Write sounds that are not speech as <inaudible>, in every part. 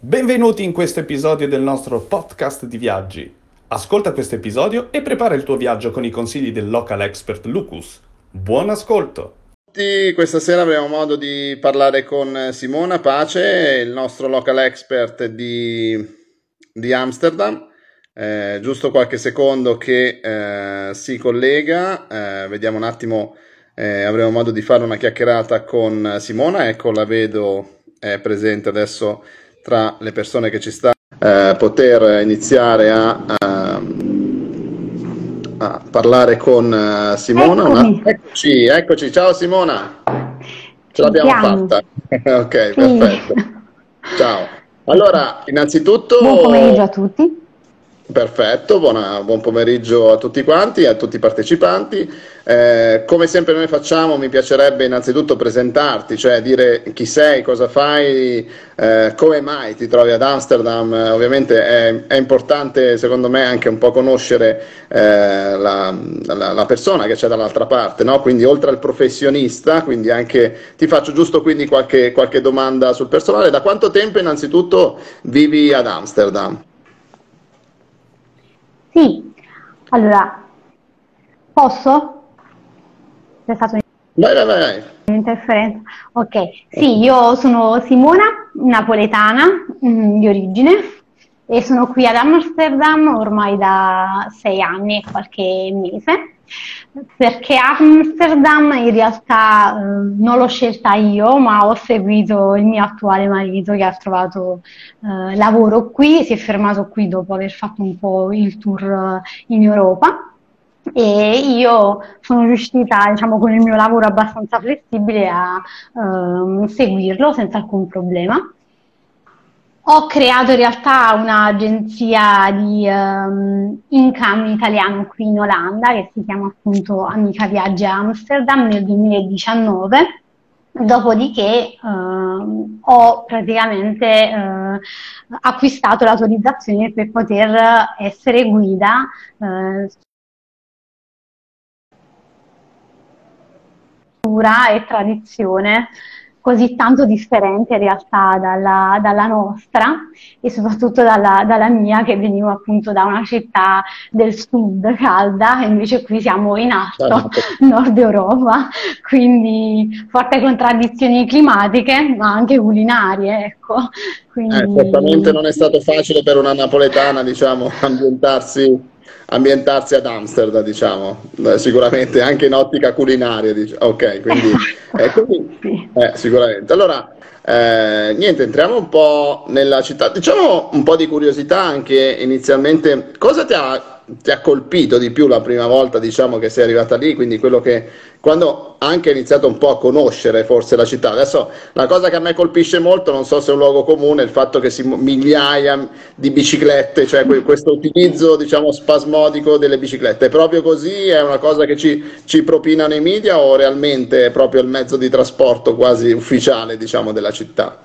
Benvenuti in questo episodio del nostro podcast di viaggi. Ascolta questo episodio e prepara il tuo viaggio con i consigli del local expert Lucas. Buon ascolto! Questa sera avremo modo di parlare con Simona Pace, il nostro local expert di, di Amsterdam. Eh, giusto qualche secondo che eh, si collega, eh, vediamo un attimo, eh, avremo modo di fare una chiacchierata con Simona. Ecco, la vedo, è presente adesso tra le persone che ci sta eh, poter iniziare a, a, a parlare con uh, Simona. Una... Eccoci, eccoci, ciao Simona. Ce l'abbiamo fatta. <laughs> ok, sì. perfetto. Ciao. Allora, innanzitutto... Buon pomeriggio a tutti. Perfetto, buona, buon pomeriggio a tutti quanti, a tutti i partecipanti. Eh, come sempre noi facciamo, mi piacerebbe innanzitutto presentarti, cioè dire chi sei, cosa fai, eh, come mai ti trovi ad Amsterdam. Eh, ovviamente è, è, importante secondo me anche un po' conoscere eh, la, la, la, persona che c'è dall'altra parte, no? quindi oltre al professionista, quindi anche ti faccio giusto quindi qualche, qualche domanda sul personale. Da quanto tempo innanzitutto vivi ad Amsterdam? Sì, allora, posso? C'è stato vai, vai, vai. un'interferenza? Ok, sì, io sono Simona, napoletana mm, di origine e sono qui ad Amsterdam ormai da sei anni e qualche mese perché Amsterdam in realtà eh, non l'ho scelta io, ma ho seguito il mio attuale marito che ha trovato eh, lavoro qui, si è fermato qui dopo aver fatto un po' il tour eh, in Europa e io sono riuscita, diciamo, con il mio lavoro abbastanza flessibile a eh, seguirlo senza alcun problema. Ho creato in realtà un'agenzia di um, income italiano qui in Olanda che si chiama appunto Amica Viaggi Amsterdam nel 2019. Dopodiché uh, ho praticamente uh, acquistato l'autorizzazione per poter essere guida uh, e tradizione così tanto differente in realtà dalla, dalla nostra e soprattutto dalla, dalla, mia che venivo appunto da una città del sud calda e invece qui siamo in alto, certo. <laughs> nord Europa, quindi forti contraddizioni climatiche ma anche culinarie, ecco. Quindi... Eh, certamente non è stato facile per una napoletana diciamo <laughs> ambientarsi ambientarsi ad Amsterdam, diciamo, eh, sicuramente anche in ottica culinaria, diciamo. ok, quindi, <laughs> eh, quindi eh, sicuramente. Allora, eh, niente, entriamo un po' nella città, diciamo un po' di curiosità anche inizialmente, cosa ti ha ti ha colpito di più la prima volta diciamo che sei arrivata lì quindi quello che quando anche hai iniziato un po' a conoscere forse la città. Adesso la cosa che a me colpisce molto non so se è un luogo comune è il fatto che si migliaia di biciclette cioè questo utilizzo diciamo spasmodico delle biciclette. È proprio così? È una cosa che ci, ci propinano i media o realmente è proprio il mezzo di trasporto quasi ufficiale diciamo della città?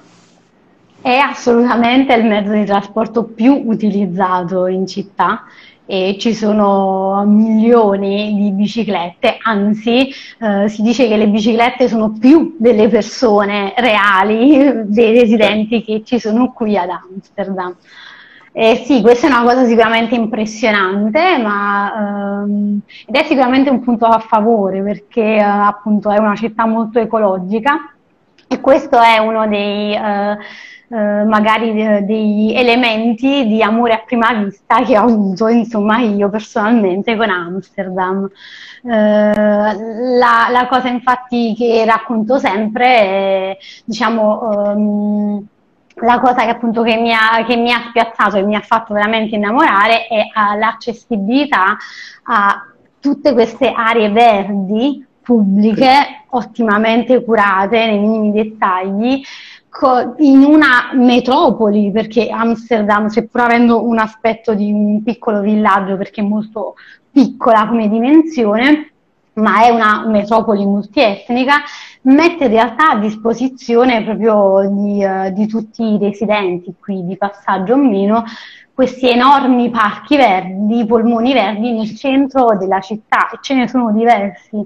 È assolutamente il mezzo di trasporto più utilizzato in città e ci sono milioni di biciclette, anzi eh, si dice che le biciclette sono più delle persone reali, <laughs> dei residenti che ci sono qui ad Amsterdam. Eh, sì, questa è una cosa sicuramente impressionante, ma ehm, ed è sicuramente un punto a favore perché eh, appunto è una città molto ecologica e questo è uno dei eh, eh, magari de- degli elementi di amore a prima vista che ho avuto insomma io personalmente con Amsterdam. Eh, la, la, cosa infatti che racconto sempre è diciamo um, la cosa che appunto che mi, ha, che mi ha spiazzato e mi ha fatto veramente innamorare è uh, l'accessibilità a tutte queste aree verdi pubbliche, ottimamente curate nei minimi dettagli, in una metropoli, perché Amsterdam, seppur avendo un aspetto di un piccolo villaggio, perché è molto piccola come dimensione, ma è una metropoli multietnica, mette in realtà a disposizione proprio di, uh, di tutti i residenti qui di passaggio o meno questi enormi parchi verdi, polmoni verdi nel centro della città e ce ne sono diversi,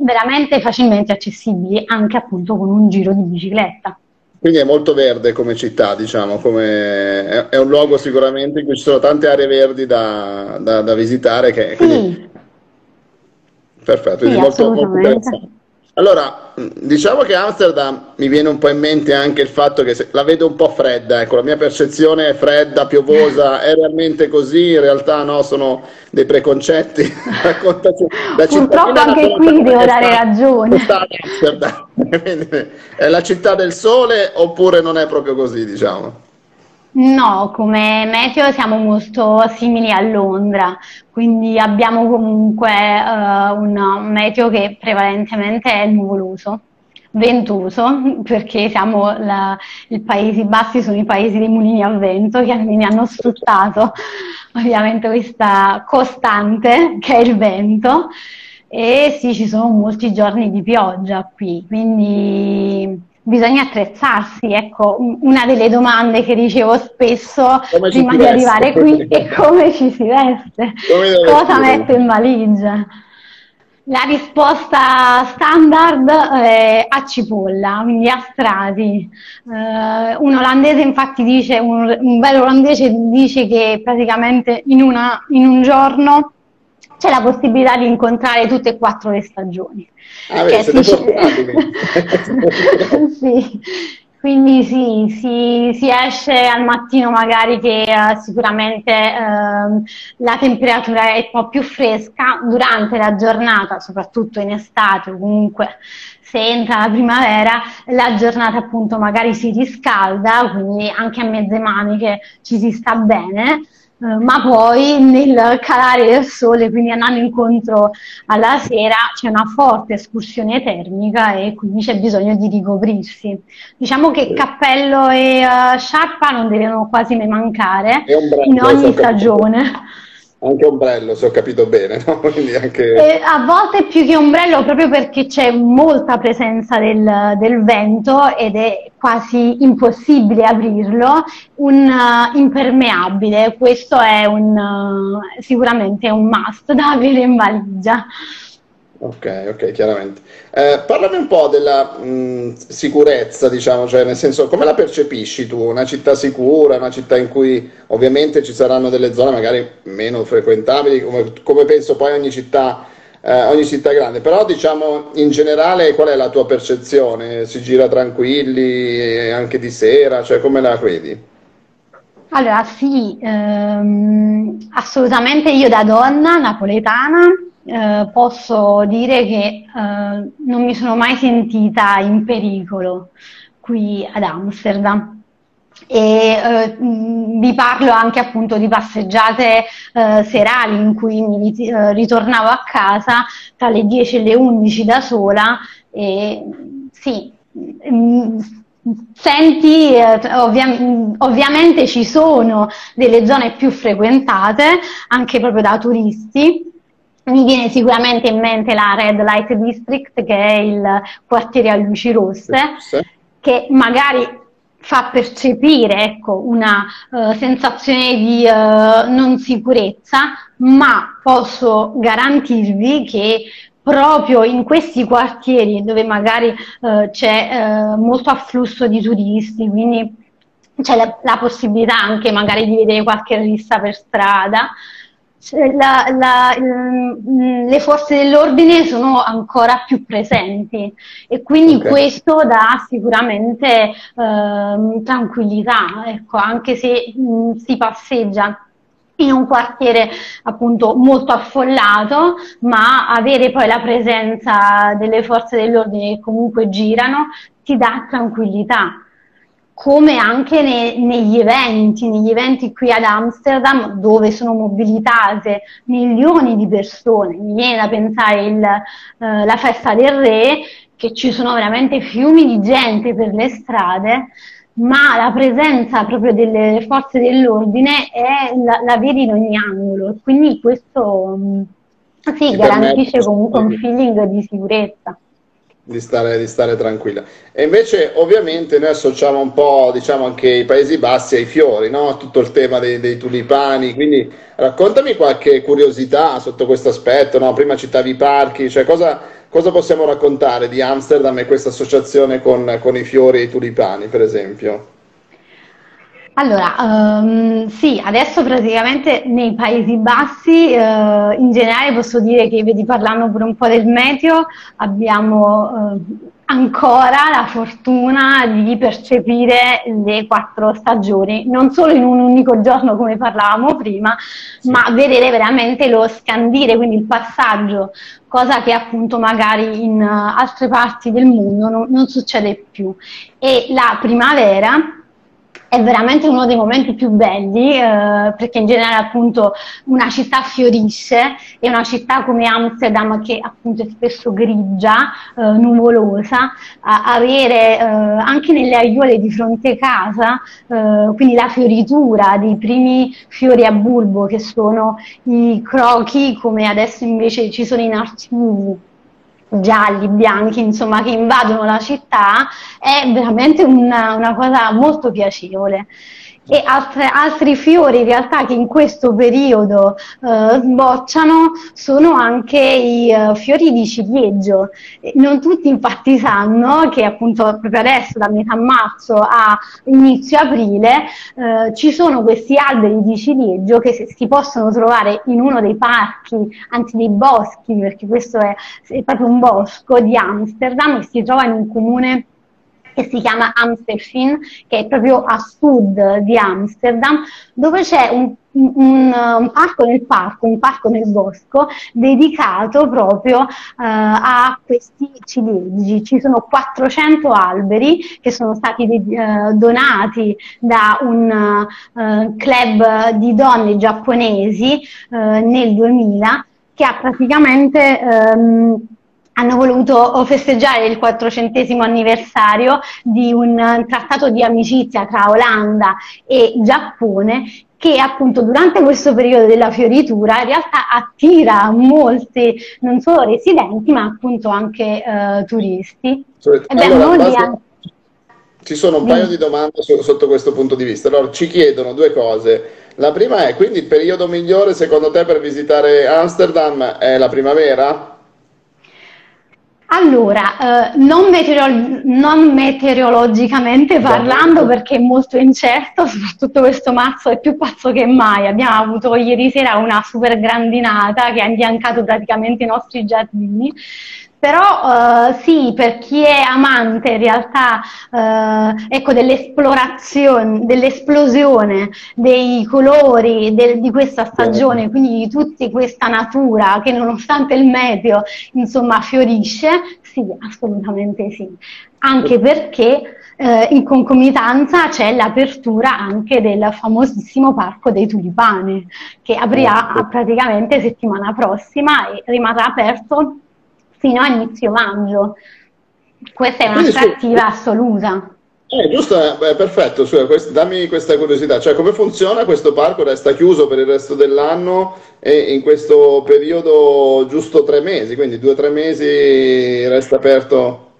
veramente facilmente accessibili anche appunto con un giro di bicicletta. Quindi è molto verde come città, diciamo, come... È, è, un luogo sicuramente in cui ci sono tante aree verdi da, da, da visitare. Che, sì. quindi... Perfetto, quindi sì, molto, molto interessante. Allora, diciamo che Amsterdam mi viene un po' in mente anche il fatto che la vedo un po' fredda, ecco, la mia percezione è fredda, piovosa, <laughs> è realmente così? In realtà no, sono dei preconcetti. <laughs> Raccontaci. Da Purtroppo anche qui devo dare ragione. Amsterdam. <laughs> è la città del sole oppure non è proprio così, diciamo? No, come meteo siamo molto simili a Londra, quindi abbiamo comunque uh, un meteo che prevalentemente è nuvoloso, ventoso, perché siamo la, i Paesi Bassi sono i paesi dei mulini a vento che quindi hanno sfruttato ovviamente questa costante che è il vento. E sì, ci sono molti giorni di pioggia qui, quindi bisogna attrezzarsi. Ecco, una delle domande che ricevo spesso come prima di arrivare qui è <laughs> come ci si veste, cosa metto in valigia. La risposta standard è a cipolla, quindi a strati. Uh, un olandese infatti dice, un, un bel olandese dice che praticamente in, una, in un giorno c'è la possibilità di incontrare tutte e quattro le stagioni. Ah, beh, siete si... <laughs> sì. Quindi sì, si, si, esce al mattino magari che uh, sicuramente uh, la temperatura è un po' più fresca, durante la giornata, soprattutto in estate o comunque se entra la primavera, la giornata appunto magari si riscalda, quindi anche a mezze maniche ci si sta bene. Eh, ma poi nel calare del sole, quindi andando incontro alla sera, c'è una forte escursione termica e quindi c'è bisogno di ricoprirsi. Diciamo che cappello e uh, sciarpa non devono quasi mai mancare in ogni stagione. <laughs> Anche ombrello, se ho capito bene, <laughs> no? anche... eh, a volte più che ombrello proprio perché c'è molta presenza del, del vento ed è quasi impossibile aprirlo, un uh, impermeabile, questo è un, uh, sicuramente un must da aprire in valigia. Ok, ok, chiaramente. Eh, parlami un po' della mh, sicurezza, diciamo, cioè nel senso come la percepisci tu? Una città sicura, una città in cui ovviamente ci saranno delle zone magari meno frequentabili, come, come penso poi ogni città, eh, ogni città grande, però diciamo in generale qual è la tua percezione? Si gira tranquilli anche di sera, cioè come la vedi? Allora sì, ehm, assolutamente io da donna napoletana eh, posso dire che eh, non mi sono mai sentita in pericolo qui ad Amsterdam. E eh, vi parlo anche appunto di passeggiate eh, serali in cui mi ritornavo a casa tra le 10 e le 11 da sola e sì, Senti, ovvia- ovviamente ci sono delle zone più frequentate anche proprio da turisti, mi viene sicuramente in mente la Red Light District, che è il quartiere a luci rosse, che magari fa percepire ecco, una uh, sensazione di uh, non sicurezza, ma posso garantirvi che proprio in questi quartieri dove magari uh, c'è molto afflusso di turisti, quindi c'è la, la possibilità anche magari di vedere qualche rissa per strada, la, la, le forze dell'ordine sono ancora più presenti e quindi okay. questo dà sicuramente eh, tranquillità, ecco, anche se mh, si passeggia in un quartiere appunto molto affollato, ma avere poi la presenza delle forze dell'ordine che comunque girano ti dà tranquillità come anche ne, negli eventi, negli eventi qui ad Amsterdam dove sono mobilitate milioni di persone. Mi viene da pensare il, eh, la festa del re, che ci sono veramente fiumi di gente per le strade, ma la presenza proprio delle forze dell'ordine è la, la vedi in ogni angolo. Quindi questo mm, sì, garantisce comunque un feeling di sicurezza di stare, di stare, tranquilla. E invece ovviamente noi associamo un po' diciamo anche i Paesi Bassi ai fiori, no? tutto il tema dei, dei, tulipani, quindi raccontami qualche curiosità sotto questo aspetto, no? prima citavi i parchi, cioè cosa, cosa possiamo raccontare di Amsterdam e questa associazione con, con i fiori e i tulipani, per esempio? Allora, um, sì, adesso praticamente nei Paesi Bassi, uh, in generale posso dire che, vedi, parlando pure un po' del meteo, abbiamo uh, ancora la fortuna di percepire le quattro stagioni, non solo in un unico giorno come parlavamo prima, sì. ma vedere veramente lo scandire, quindi il passaggio, cosa che appunto magari in uh, altre parti del mondo non, non succede più. E la primavera è veramente uno dei momenti più belli eh, perché in generale appunto una città fiorisce e una città come Amsterdam che appunto è spesso grigia, eh, nuvolosa, avere eh, anche nelle aiuole di fronte casa, eh, quindi la fioritura dei primi fiori a bulbo che sono i crochi come adesso invece ci sono i narcisi gialli, bianchi, insomma, che invadono la città, è veramente una, una cosa molto piacevole e altre, altri fiori in realtà che in questo periodo eh, sbocciano sono anche i uh, fiori di ciliegio. Non tutti infatti sanno che appunto proprio adesso da metà marzo a inizio aprile eh, ci sono questi alberi di ciliegio che si, si possono trovare in uno dei parchi, anzi dei boschi, perché questo è, è proprio un bosco di Amsterdam e si trova in un comune che si chiama Amstelfin, che è proprio a sud di Amsterdam, dove c'è un, un, un, parco nel parco, un parco nel bosco, dedicato proprio uh, a questi ciliegi. Ci sono 400 alberi che sono stati uh, donati da un uh, club di donne giapponesi nel 2000 che ha praticamente um, hanno voluto festeggiare il 400 anniversario di un trattato di amicizia tra Olanda e Giappone che appunto durante questo periodo della fioritura in realtà attira molti non solo residenti ma appunto anche eh, turisti. Cioè, allora, basta... Ci sono un paio di domande sotto questo punto di vista. Allora, ci chiedono due cose. La prima è, quindi il periodo migliore secondo te per visitare Amsterdam è la primavera? Allora, eh, non, meteoro- non, meteorologicamente parlando perché è molto incerto, soprattutto questo marzo è più pazzo che mai. Abbiamo avuto ieri sera una super grandinata che ha imbiancato praticamente i nostri giardini. Però eh, sì, per chi è amante in realtà eh, ecco, dell'esplorazione, dell'esplosione dei colori del, di questa stagione, quindi di tutta questa natura che nonostante il meteo insomma fiorisce, sì, assolutamente sì. Anche perché eh, in concomitanza c'è l'apertura anche del famosissimo Parco dei Tulipani, che aprirà praticamente settimana prossima e rimarrà aperto fino a inizio maggio. Questa è un'attrattiva assoluta. Eh, giusto, eh, perfetto, cioè, quest- dammi questa curiosità, cioè come funziona questo parco? Resta chiuso per il resto dell'anno e in questo periodo giusto tre mesi, quindi due o tre mesi resta aperto?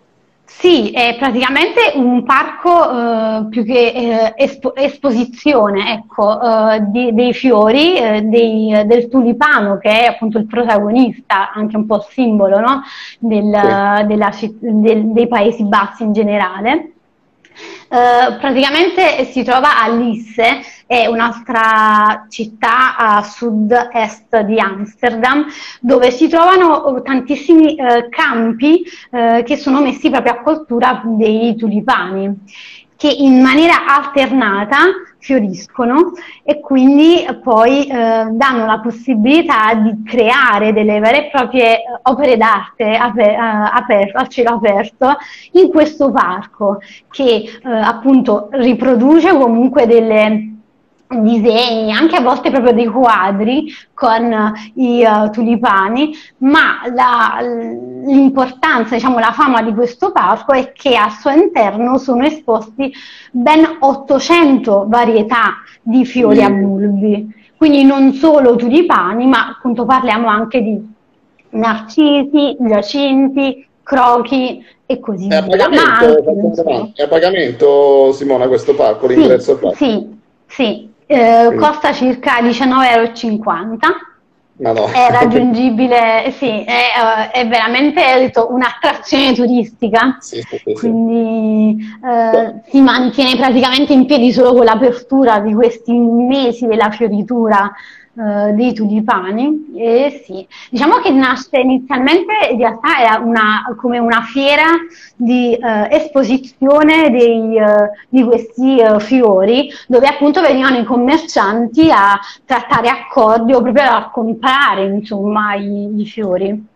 Sì, è praticamente un parco eh, più che eh, espo- esposizione ecco, eh, di, dei fiori, eh, dei, del tulipano che è appunto il protagonista, anche un po' simbolo no? Del, sì. della, del, dei Paesi Bassi in generale. Eh, praticamente si trova a Lisse, è un'altra città a sud-est di Amsterdam, dove si trovano tantissimi uh, campi uh, che sono messi proprio a coltura dei tulipani che in maniera alternata fioriscono e quindi poi eh, danno la possibilità di creare delle vere e proprie opere d'arte aper- eh, aper- a cielo aperto in questo parco che eh, appunto riproduce comunque delle disegni, anche a volte proprio dei quadri con i uh, tulipani, ma la, l'importanza, diciamo la fama di questo parco è che al suo interno sono esposti ben 800 varietà di fiori a bulbi, quindi non solo tulipani, ma appunto parliamo anche di narcisi, giacinti, crochi e così via. È a pagamento, è a pagamento Simona questo parco, l'ingresso sì, Sì, sì, eh, costa circa 19,50 euro. No. È raggiungibile, <laughs> sì, è, uh, è veramente un'attrazione turistica, sì, sì, sì, quindi uh, si mantiene praticamente in piedi solo con l'apertura di questi mesi della fioritura uh, dei tulipani. E sì, diciamo che nasce inizialmente, in realtà era una, come una fiera di esposizione dei, di questi fiori, dove appunto venivano i commercianti a trattare accordi o proprio a comprare insomma i, i fiori.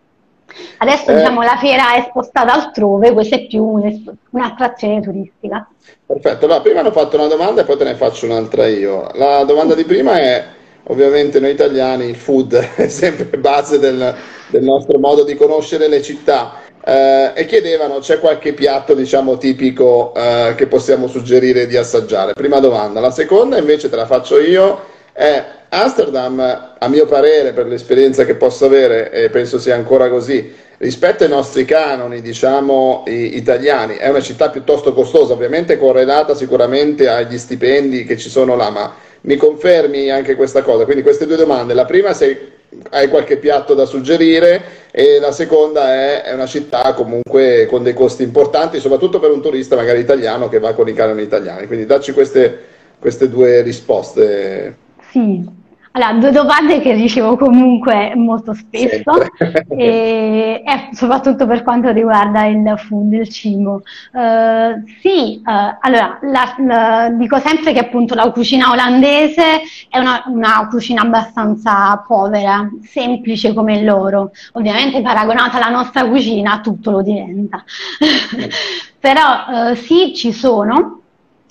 Adesso Eh. diciamo la fiera è spostata altrove, questa è più un- un'attrazione turistica. Perfetto, allora prima hanno fatto una domanda e poi te ne faccio un'altra io. La domanda di prima è, ovviamente noi italiani il food <laughs> è sempre base del, del nostro modo di conoscere le città eh, e chiedevano c'è qualche piatto diciamo tipico eh, che possiamo suggerire di assaggiare. Prima domanda. La seconda invece te la faccio io, è Amsterdam, a mio parere, per l'esperienza che posso avere, e penso sia ancora così, rispetto ai nostri canoni, diciamo, italiani, è una città piuttosto costosa, ovviamente correlata sicuramente agli stipendi che ci sono là, ma mi confermi anche questa cosa? Quindi queste due domande, la prima se hai qualche piatto da suggerire e la seconda è, è una città comunque con dei costi importanti, soprattutto per un turista magari italiano che va con i canoni italiani, quindi dacci queste, queste due risposte. Sì, allora due domande che ricevo comunque molto spesso, <laughs> e, e soprattutto per quanto riguarda il food, il cibo. Eh, sì, eh, allora la- la- dico sempre che appunto la cucina olandese è una, una cucina abbastanza povera, semplice come loro. Ovviamente paragonata alla nostra cucina tutto lo diventa. <laughs> Però eh, sì, ci sono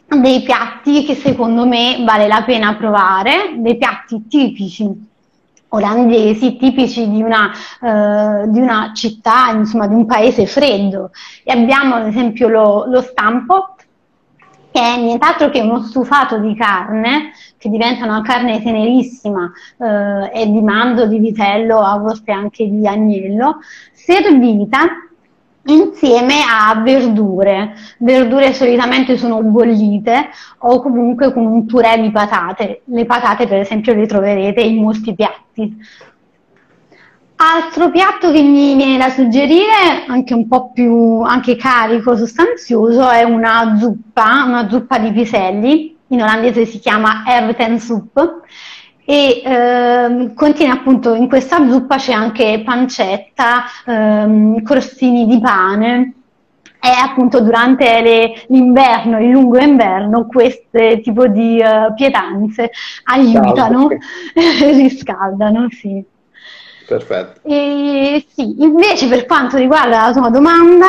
dei piatti che secondo me vale la pena provare, dei piatti tipici olandesi, tipici di una, eh, di una città, insomma di un paese freddo. E abbiamo ad esempio lo, lo stampo, che è nient'altro che uno stufato di carne, che diventa una carne tenerissima, eh, è di mando, di vitello, a volte anche di agnello, servita insieme a verdure. Verdure solitamente sono bollite o comunque con un purè di patate. Le patate, per esempio, le troverete in molti piatti. Altro piatto che mi viene da suggerire, anche un po' più carico, sostanzioso, è una zuppa, una zuppa di piselli, in olandese si chiama erwtensoep, e ehm, contiene appunto in questa zuppa c'è anche pancetta, ehm, crostini di pane. E appunto durante le- l'inverno, il lungo inverno, queste tipo di eh, pietanze aiutano, riscaldano, <laughs> sì. Perfetto. E sì, invece per quanto riguarda la tua domanda,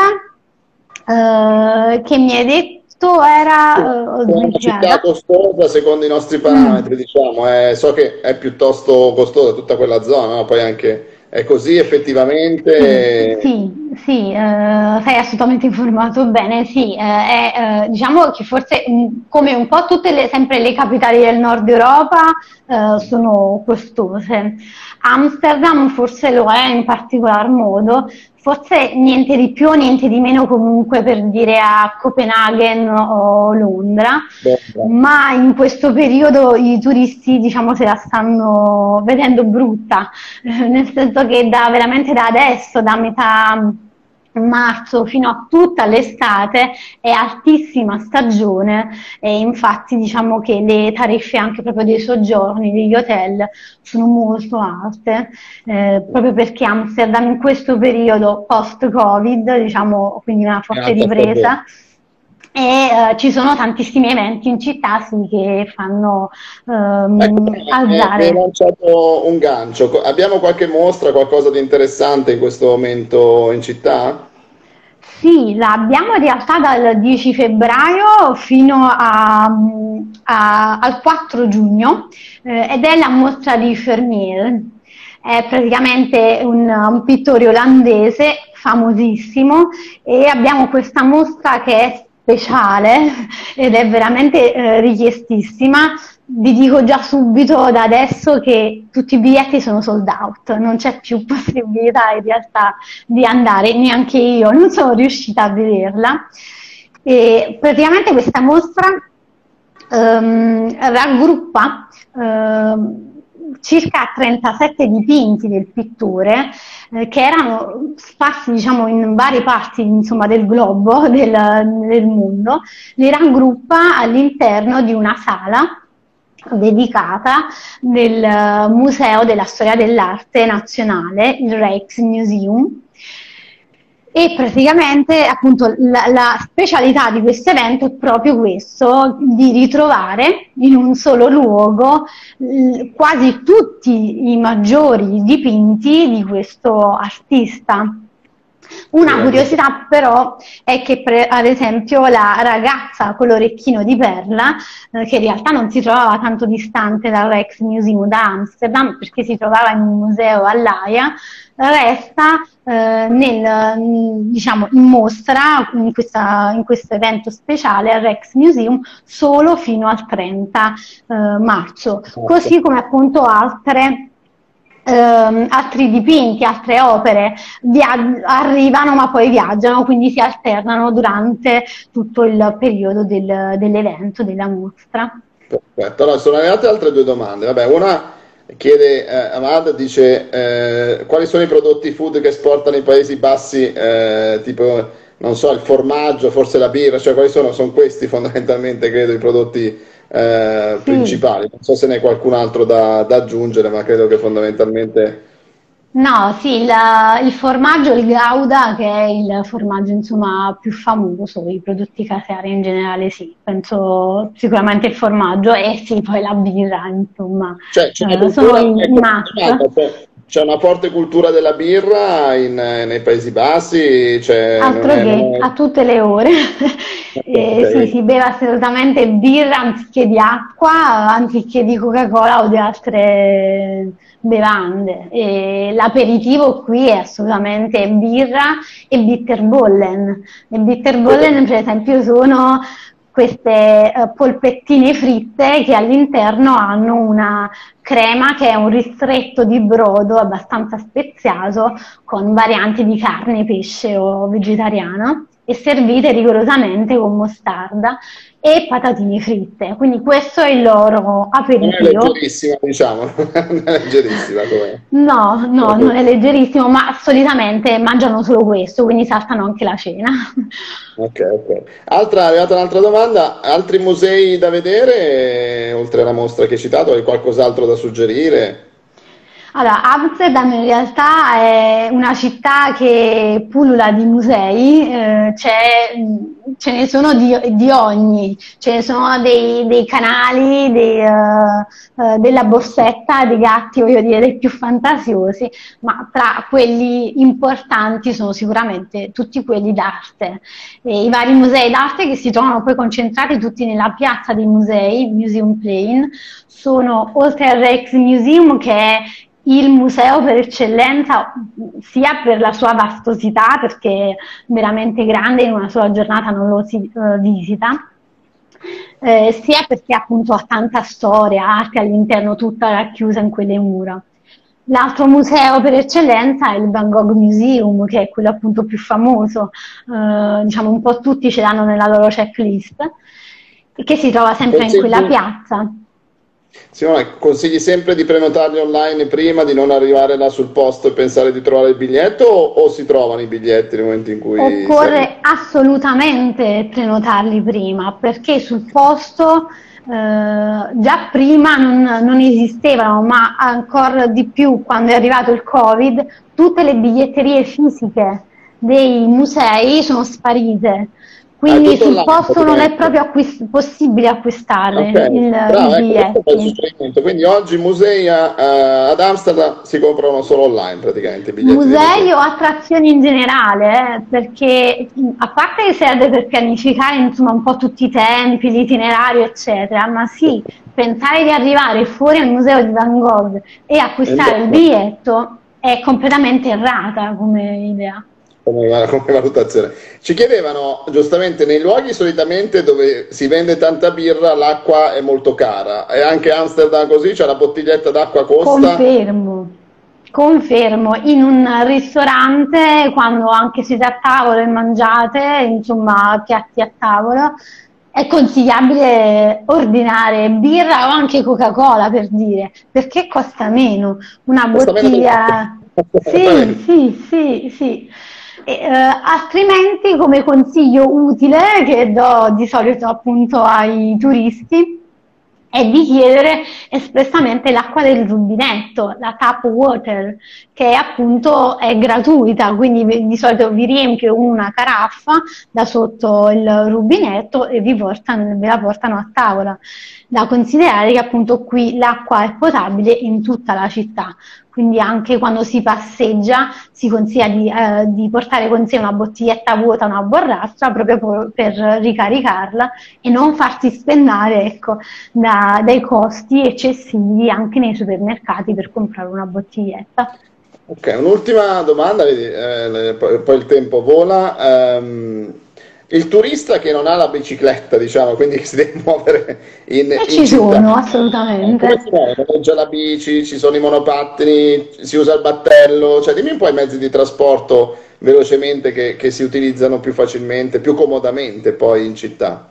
eh, che mi hai detto era... eh, ho È una città sbagliato. costosa secondo i nostri parametri, diciamo, eh, so che è piuttosto costosa tutta quella zona, ma poi anche è così effettivamente. Sì, sì, eh, sei assolutamente informato bene, sì, eh, è, eh, diciamo che forse mh, come un po' tutte le, sempre le capitali del nord Europa eh, sono costose. Amsterdam forse lo è in particolar modo, forse niente di più, niente di meno comunque per dire a Copenaghen o Londra. Ma in questo periodo i turisti, diciamo, se la stanno vedendo brutta, <laughs> nel senso che da, veramente da adesso, da metà marzo fino a tutta l'estate è altissima stagione e infatti diciamo che le tariffe anche proprio dei soggiorni, degli hotel sono molto alte, eh, proprio perché Amsterdam in questo periodo post-Covid, diciamo, quindi una forte ripresa, e eh, ci sono tantissimi eventi in città sì, che fanno ehm, Ecco, mi hai alzare. lanciato un gancio. Abbiamo qualche mostra, qualcosa di interessante in questo momento in città? Sì, la abbiamo in realtà dal 10 febbraio fino a- a- al 4 giugno eh, ed è la mostra di Vermeer. È praticamente un, un pittore olandese famosissimo e abbiamo questa mostra che è speciale ed è veramente eh, richiestissima. Vi dico già subito da adesso che tutti i biglietti sono sold out, non c'è più <laughs> possibilità in realtà di andare, neanche io non sono riuscita a vederla. E praticamente questa mostra ehm, raggruppa ehm, circa 37 dipinti del pittore eh, che erano sparsi diciamo, in varie parti insomma, del globo, <laughs> del, del mondo, li raggruppa all'interno di una sala dedicata del Museo della Storia dell'Arte Nazionale, il Rijksmuseum, e praticamente appunto la, la, specialità di questo evento è proprio questo, di ritrovare in un solo luogo quasi tutti i maggiori dipinti di questo artista. Una curiosità però è che pre- ad esempio la ragazza con l'orecchino di perla, eh, che in realtà non si trovava tanto distante dal Rex Museum da Amsterdam perché si trovava in un museo all'Aia, resta eh, nel, diciamo, in mostra in, questa, in, questo evento speciale al Rex Museum solo fino al 30 eh, marzo, così come appunto altre ehm, altri dipinti, altre opere via- arrivano ma poi viaggiano, quindi si alternano durante tutto il periodo del, dell'evento, della mostra. Perfetto, allora sono arrivate altre due domande. Vabbè, una chiede eh, Amad, dice eh, quali sono i prodotti food che esportano i Paesi Bassi, eh, tipo, non so, il formaggio, forse la birra, cioè quali sono? Sono questi fondamentalmente, credo, i prodotti eh, sì. principali. Non so se ne è qualcun altro da, da, aggiungere, ma credo che fondamentalmente. No, sì, il, il, formaggio, il Gouda, che è il formaggio insomma, più famoso, i prodotti caseari in generale, sì, penso sicuramente il formaggio e sì, poi la birra, insomma, cioè, eh, sono i, i must. C'è una forte cultura della birra in, nei Paesi Bassi? Cioè, Altro che, è... a tutte le ore. eh, okay. sì, si beve assolutamente birra anziché di acqua, anziché di Coca-Cola o di altre bevande. E l'aperitivo qui è assolutamente birra e bitterbollen. Le bitterbollen, per esempio, sono queste uh, polpettine fritte che all'interno hanno una crema che è un ristretto di brodo abbastanza speziato con varianti di carne, pesce o vegetariano e servite rigorosamente con mostarda e patatine fritte. Quindi questo è il loro aperitivo. Non è leggerissima, diciamo, <laughs> non è leggerissima come. No, no, non è leggerissimo, ma solitamente mangiano solo questo, quindi saltano anche la cena. <laughs> Ok, ok. Altra, è arrivata un'altra domanda, altri musei da vedere, oltre alla mostra che hai citato, hai qualcos'altro da suggerire? Allora, Amsterdam in realtà è una città che pullula di musei, eh, ce ne sono di, di, ogni, ce ne sono dei, dei canali, dei, uh, uh, della borsetta, dei gatti, voglio dire, dei più fantasiosi, ma tra quelli importanti sono sicuramente tutti quelli d'arte. E I vari musei d'arte che si trovano poi concentrati tutti nella piazza dei musei, Museum Plain, sono oltre al Rex Museum che è il museo per eccellenza, sia per la sua vastosità, perché è veramente grande, in una sola giornata non lo si uh, visita, eh, sia perché appunto ha tanta storia, arte all'interno tutta racchiusa in quelle mura. L'altro museo per eccellenza è il Van Gogh Museum, che è quello appunto più famoso, eh, diciamo un po' tutti ce l'hanno nella loro checklist, che si trova sempre in quella piazza. Simone, consigli sempre di prenotarli online prima, di non arrivare là sul posto e pensare di trovare il biglietto o, o si trovano i biglietti nel momento in cui... Occorre sei... assolutamente prenotarli prima perché sul posto eh, già prima non, non esistevano, ma ancora di più quando è arrivato il Covid, tutte le biglietterie fisiche dei musei sono sparite quindi sul posto non è proprio acquist- possibile acquistare okay. il, Bravo, i ecco, biglietti. Quindi oggi musei a, a, ad Amsterdam si comprano solo online praticamente. Musei o attrazioni in generale, eh, perché a parte che serve per pianificare insomma, un po' tutti i tempi, l'itinerario eccetera, ma sì, pensare di arrivare fuori al museo di Van Gogh e acquistare il biglietto è completamente errata come idea come, come, valutazione. Ci chiedevano giustamente nei luoghi solitamente dove si vende tanta birra l'acqua è molto cara e anche Amsterdam così, cioè la bottiglietta d'acqua costa. Confermo. Confermo, in un ristorante quando anche siete a tavolo e mangiate, insomma piatti a tavola, è consigliabile ordinare birra o anche Coca-Cola per dire, perché costa meno. Una costa bottiglia... Meno <laughs> sì, sì, sì, sì. E, eh, altrimenti, come consiglio utile che do di solito appunto ai turisti, è di chiedere espressamente l'acqua del rubinetto, la tap water, che appunto è gratuita, quindi di solito vi riempio una caraffa da sotto il rubinetto e vi portano, ve la portano a tavola. Da considerare che appunto qui l'acqua è potabile in tutta la città, quindi anche quando si passeggia si consiglia di, eh, di, portare con sé una bottiglietta vuota, una borraccia proprio per ricaricarla e non farsi spennare ecco, da, dai costi eccessivi anche nei supermercati per comprare una bottiglietta. Ok, un'ultima domanda, vedi, eh, poi il tempo vola. Um il turista che non ha la bicicletta, diciamo, quindi che si deve <laughs> muovere in, e in ci città. sono, assolutamente. Noleggia la bici, ci sono i monopattini, si usa il battello, cioè dimmi un po' i mezzi di trasporto velocemente che, che si utilizzano più facilmente, più comodamente poi in città.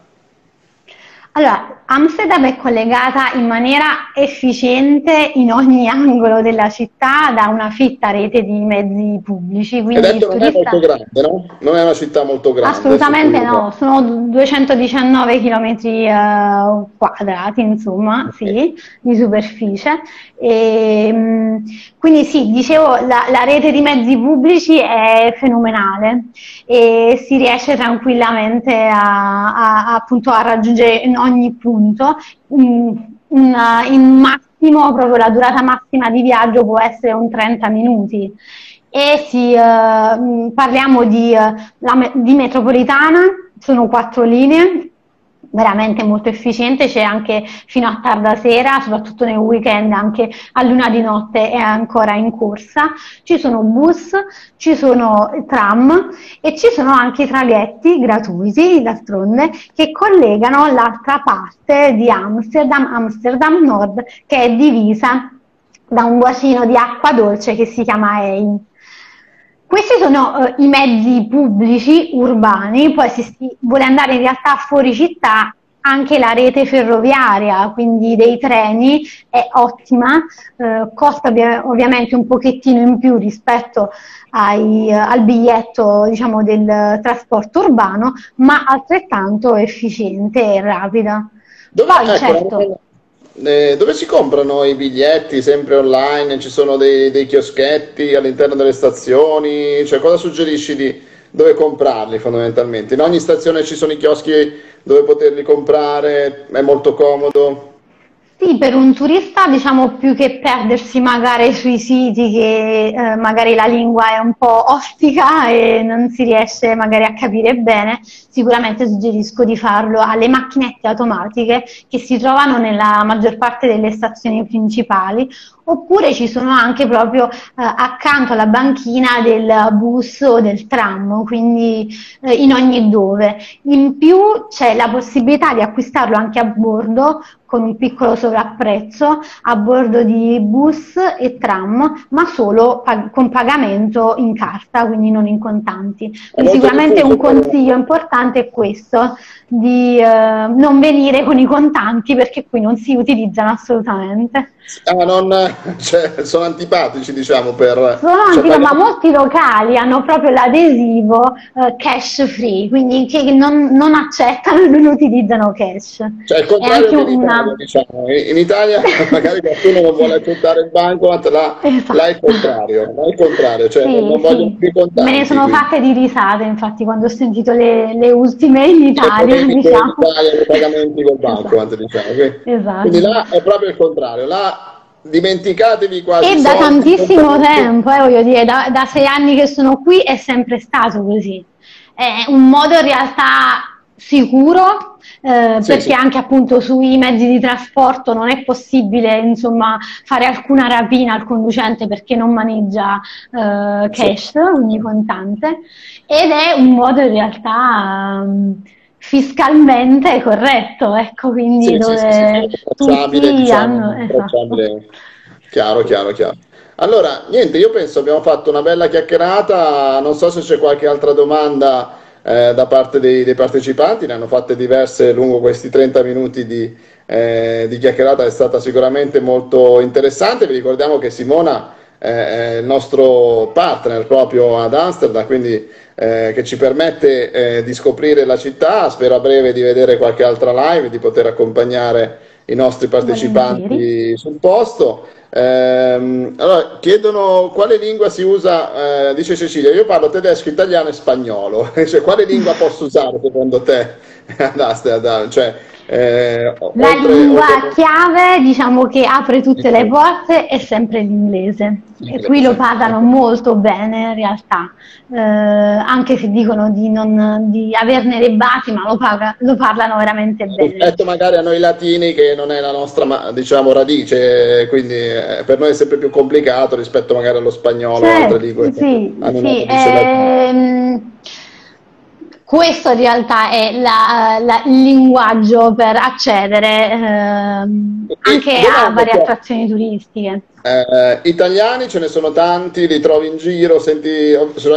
Allora, Amsterdam è collegata in maniera efficiente in ogni <laughs> angolo della città da una fitta rete di mezzi pubblici. Quindi detto non turista... è molto grande, no? Non è una città molto grande. Assolutamente no, sono 219 km uh, quadrati, insomma, okay. sì, di superficie. E, quindi sì, dicevo, la, la, rete di mezzi pubblici è fenomenale e si riesce tranquillamente a, a, appunto, a raggiungere in ogni punto. In, in, in massimo, proprio la durata massima di viaggio può essere un 30 minuti e si, eh, parliamo di, eh, la, di metropolitana, sono quattro linee veramente molto efficiente, c'è anche fino a tarda sera, soprattutto nel weekend, anche a luna di notte è ancora in corsa. Ci sono bus, ci sono tram e ci sono anche traghetti gratuiti, d'altronde, che collegano l'altra parte di Amsterdam, Amsterdam Nord, che è divisa da un bacino di acqua dolce che si chiama Ein. Questi sono eh, i mezzi pubblici urbani, poi se si vuole andare in realtà fuori città anche la rete ferroviaria, quindi dei treni, è ottima, eh, costa ovviamente un pochettino in più rispetto ai, al biglietto diciamo, del trasporto urbano, ma altrettanto efficiente e rapida. Dove, Poi, certo, eh, dove si comprano i biglietti? Sempre online? Ci sono dei, dei, chioschetti all'interno delle stazioni? Cioè, cosa suggerisci di dove comprarli fondamentalmente? In ogni stazione ci sono i chioschi dove poterli comprare? È molto comodo? Sì, per un turista diciamo più che perdersi magari sui siti che eh, magari la lingua è un po' ostica e non si riesce magari a capire bene, sicuramente suggerisco di farlo alle macchinette automatiche che si trovano nella maggior parte delle stazioni principali oppure ci sono anche proprio eh, accanto alla banchina del bus o del tram, quindi eh, in ogni dove. In più c'è la possibilità di acquistarlo anche a bordo con un piccolo sovrapprezzo a bordo di bus e tram, ma solo pag- con pagamento in carta, quindi non in contanti. Quindi sicuramente un consiglio importante è questo, di eh, non venire con i contanti perché qui non si utilizzano assolutamente. Ah, non, <laughs> cioè, sono antipatici, diciamo, per... Sono cioè, antipatici, ma molti locali hanno proprio l'adesivo eh, cash free, quindi che non, non, accettano e non utilizzano cash. Cioè, il contrario in Italia, diciamo. in Italia magari qualcuno non vuole accettare il banco, là, esatto. là è il contrario, là è il contrario, cioè sì, non voglio più contanti. Me ne sono quindi. fatte di risate, infatti, quando ho sentito le, le ultime in Italia. Cioè, diciamo. In <laughs> Italia i pagamenti col banco, esatto. diciamo. Quindi, esatto. quindi là è proprio il contrario, là dimenticatevi quasi. E da tantissimo <laughs> tempo, eh, voglio dire, da, da, sei anni che sono qui è sempre stato così. È un modo in realtà sicuro, eh, sì, perché sì. anche appunto sui mezzi di trasporto non è possibile insomma fare alcuna rapina al conducente perché non maneggia eh, cash, sì. quindi contante, ed è un modo in realtà. Um, fiscalmente corretto, ecco, quindi sì, dove sì, sì, tutti diciamo, hanno... Esatto. Chiaro, chiaro, chiaro. Allora, niente, io penso abbiamo fatto una bella chiacchierata, non so se c'è qualche altra domanda eh, da parte dei, dei, partecipanti, ne hanno fatte diverse lungo questi 30 minuti di, eh, di chiacchierata, è stata sicuramente molto interessante. Vi ricordiamo che Simona è il nostro partner proprio ad Amsterdam, quindi eh, che ci permette eh, di scoprire la città. Spero a breve di vedere qualche altra live, di poter accompagnare i nostri partecipanti sul posto. Eh, allora, chiedono quale lingua si usa, eh, dice Cecilia, io parlo tedesco, italiano e spagnolo, <laughs> cioè, quale lingua <laughs> posso usare secondo te? <laughs> cioè, eh, la oltre, lingua oltre... chiave, diciamo che apre tutte le porte, è sempre l'inglese. E qui lo parlano molto bene in realtà, eh, anche se dicono di, non, di averne le basi, ma lo, parla, lo parlano veramente bene. Rispetto magari a noi latini, che non è la nostra diciamo, radice, quindi eh, per noi è sempre più complicato rispetto magari allo spagnolo o altre lingue. Sì, sì. Questo in realtà è la, la, il linguaggio per accedere eh, anche a varie attrazioni turistiche. Eh, italiani ce ne sono tanti, li trovi in giro, senti,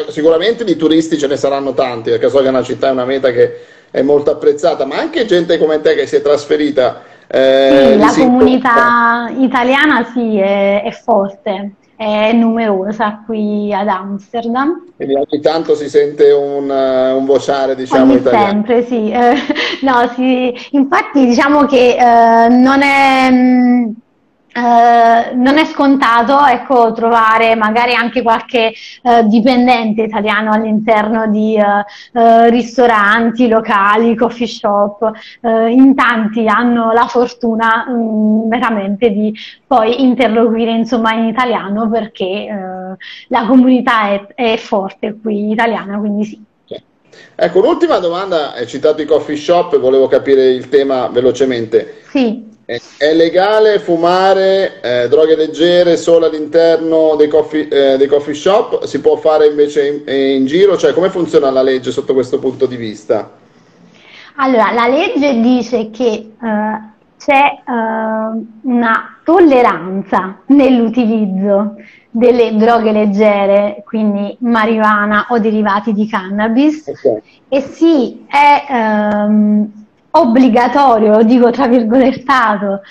sicuramente di turisti ce ne saranno tanti, perché so che è una città, è una meta che è molto apprezzata, ma anche gente come te che si è trasferita. Eh, sì, la comunità incontra. italiana sì, è, è forte è numerosa qui ad Amsterdam. Quindi ogni tanto si sente un, uh, un vociare, diciamo, ogni italiano. sempre, sì. Eh, <laughs> no, sì. Infatti diciamo che eh, non è... Mh, mm, Uh, non è scontato ecco, trovare magari anche qualche uh, dipendente italiano all'interno di uh, ristoranti, locali, coffee shop. in tanti hanno la fortuna um, veramente di poi interloquire insomma, in italiano perché la comunità è, è forte qui italiana, quindi sì. Ecco, l'ultima domanda, hai citato i coffee shop, volevo capire il tema velocemente. Sì. È legale fumare eh, droghe leggere solo all'interno dei coffee, eh, dei coffee, shop? Si può fare invece in, in, giro? Cioè, come funziona la legge sotto questo punto di vista? Allora, la legge dice che uh, c'è uh, una tolleranza nell'utilizzo delle droghe leggere, quindi marijuana o derivati di cannabis, okay. e sì, è um, obbligatorio, lo dico tra virgolettato,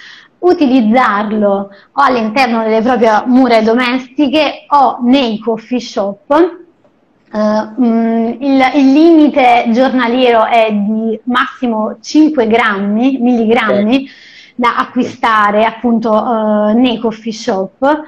utilizzarlo o all'interno delle proprie mura domestiche o nei coffee shop. Uh, il, il, limite giornaliero è di massimo 5 grammi, milligrammi da acquistare appunto uh, nei coffee shop.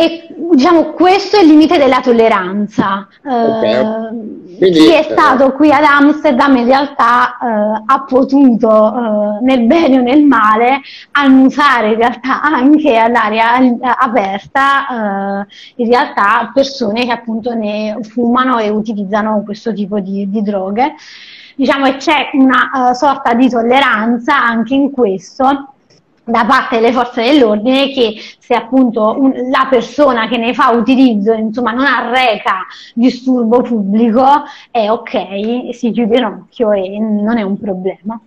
E diciamo questo è il limite della tolleranza. Okay. Uh, Quindi, chi è stato eh, qui ad Amsterdam in realtà uh, ha potuto, uh, nel bene o nel male, annusare in realtà anche all'aria aperta in realtà persone che appunto ne fumano e utilizzano questo tipo di, di droghe. Diciamo che c'è una sorta di tolleranza anche in questo da parte delle forze dell'ordine che se appunto un, la persona che ne fa utilizzo insomma non arreca disturbo pubblico è ok, si chiude l'occhio e non è un problema.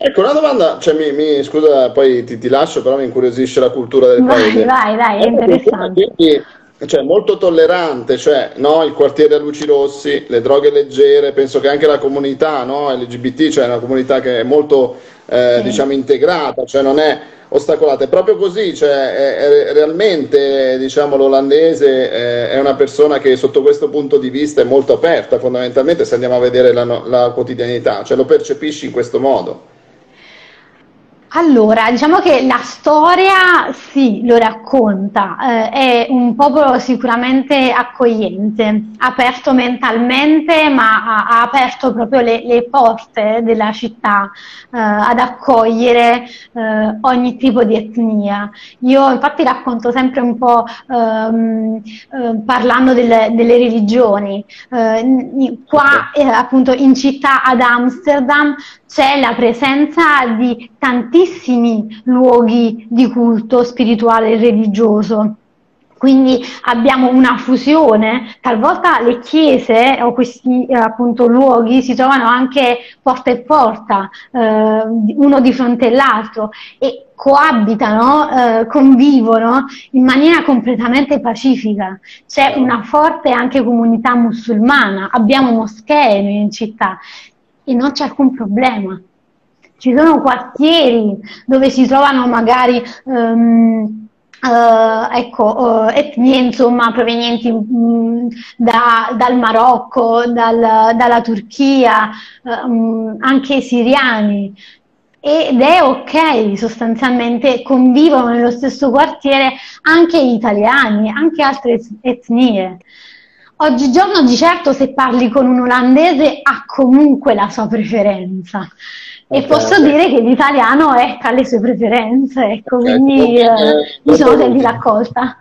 Ecco, una domanda, cioè, mi, mi, scusa, poi ti, ti, lascio, però mi incuriosisce la cultura del vai, paese. Vai, vai, è interessante. Quindi, cioè, molto tollerante, cioè, no, il quartiere a luci rossi, le droghe leggere, penso che anche la comunità no, LGBT, cioè una comunità che è molto, eh, sì. diciamo, integrata, cioè non è ostacolate. È proprio così, cioè, è, è realmente diciamo, l'olandese è, è, una persona che sotto questo punto di vista è molto aperta, fondamentalmente se andiamo a vedere la, la quotidianità, cioè lo percepisci in questo modo. Allora, diciamo che la storia sì, lo racconta, eh, è un popolo sicuramente accogliente, aperto mentalmente, ma ha, ha aperto proprio le, le, porte della città eh, ad accogliere eh, ogni tipo di etnia. Io infatti racconto sempre un po' ehm, eh, parlando delle, delle religioni. Eh, qua eh, appunto in città ad Amsterdam c'è la presenza di tantissimi luoghi di culto spirituale e religioso. Quindi abbiamo una fusione, talvolta le chiese o questi eh, appunto luoghi si trovano anche porta e porta, eh, uno di fronte all'altro e coabitano, eh, convivono in maniera completamente pacifica. C'è una forte anche comunità musulmana, abbiamo moschee in città e non c'è alcun problema. Ci sono quartieri dove si trovano magari um, Uh, ecco, uh, etnie insomma provenienti um, da, dal Marocco, dal, dalla Turchia, um, anche siriani. Ed è ok, sostanzialmente convivono nello stesso quartiere anche gli italiani, anche altre etnie. Oggigiorno di certo se parli con un olandese ha comunque la sua preferenza. E posso dire che l'italiano è tra le sue preferenze, ecco, okay. quindi eh, mi sono sentita accolta.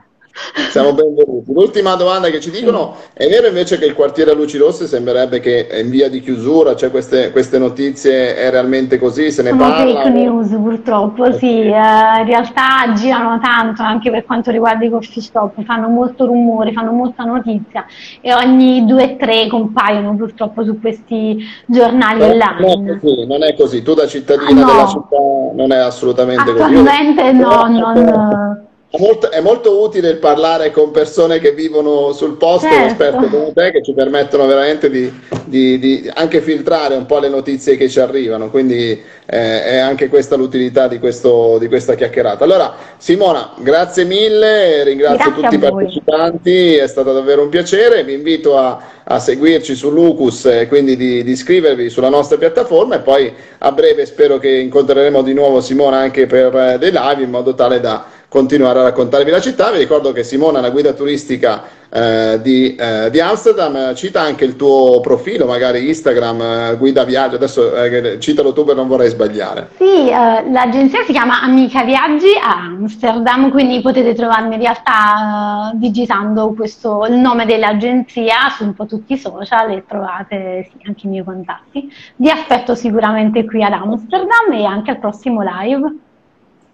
Siamo benvenuti. L'ultima domanda che ci dicono, è vero invece che il quartiere a Luci Rosse sembrerebbe che è in via di chiusura, cioè queste, queste notizie è realmente così, se ne Sono parla? fake news purtroppo, okay. sì, eh, in realtà girano tanto anche per quanto riguarda i coffee shop, fanno molto rumore, fanno molta notizia e ogni due o tre compaiono purtroppo su questi giornali no, online. Non è, così, non è così, tu da cittadina no. della città non è assolutamente Assolutamente così. Assolutamente no, non... È molto, è molto, utile il parlare con persone che vivono sul posto, certo. esperte come te, che ci permettono veramente di, di, di, anche filtrare un po' le notizie che ci arrivano. Quindi eh, è anche questa l'utilità di, questo, di, questa chiacchierata. Allora, Simona, grazie mille, ringrazio grazie tutti i partecipanti, è stato davvero un piacere. Vi invito a, a seguirci su Lucus e quindi di, di iscrivervi sulla nostra piattaforma e poi a breve spero che incontreremo di nuovo Simona anche per eh, dei live in modo tale da continuare a raccontarvi la città. Vi ricordo che Simona una guida turistica eh, di, eh, di, Amsterdam, cita anche il tuo profilo, magari Instagram, eh, guida viaggio, adesso eh, citalo tu per non vorrei sbagliare. Sì, eh, l'agenzia si chiama Amica Viaggi a Amsterdam, quindi potete trovarmi in realtà eh, digitando questo, il nome dell'agenzia su un po' tutti i social e trovate sì, anche i miei contatti. Vi aspetto sicuramente qui ad Amsterdam e anche al prossimo live.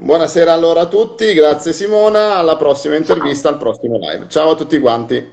Buonasera allora a tutti, grazie Simona, alla prossima intervista, al prossimo live. Ciao a tutti quanti.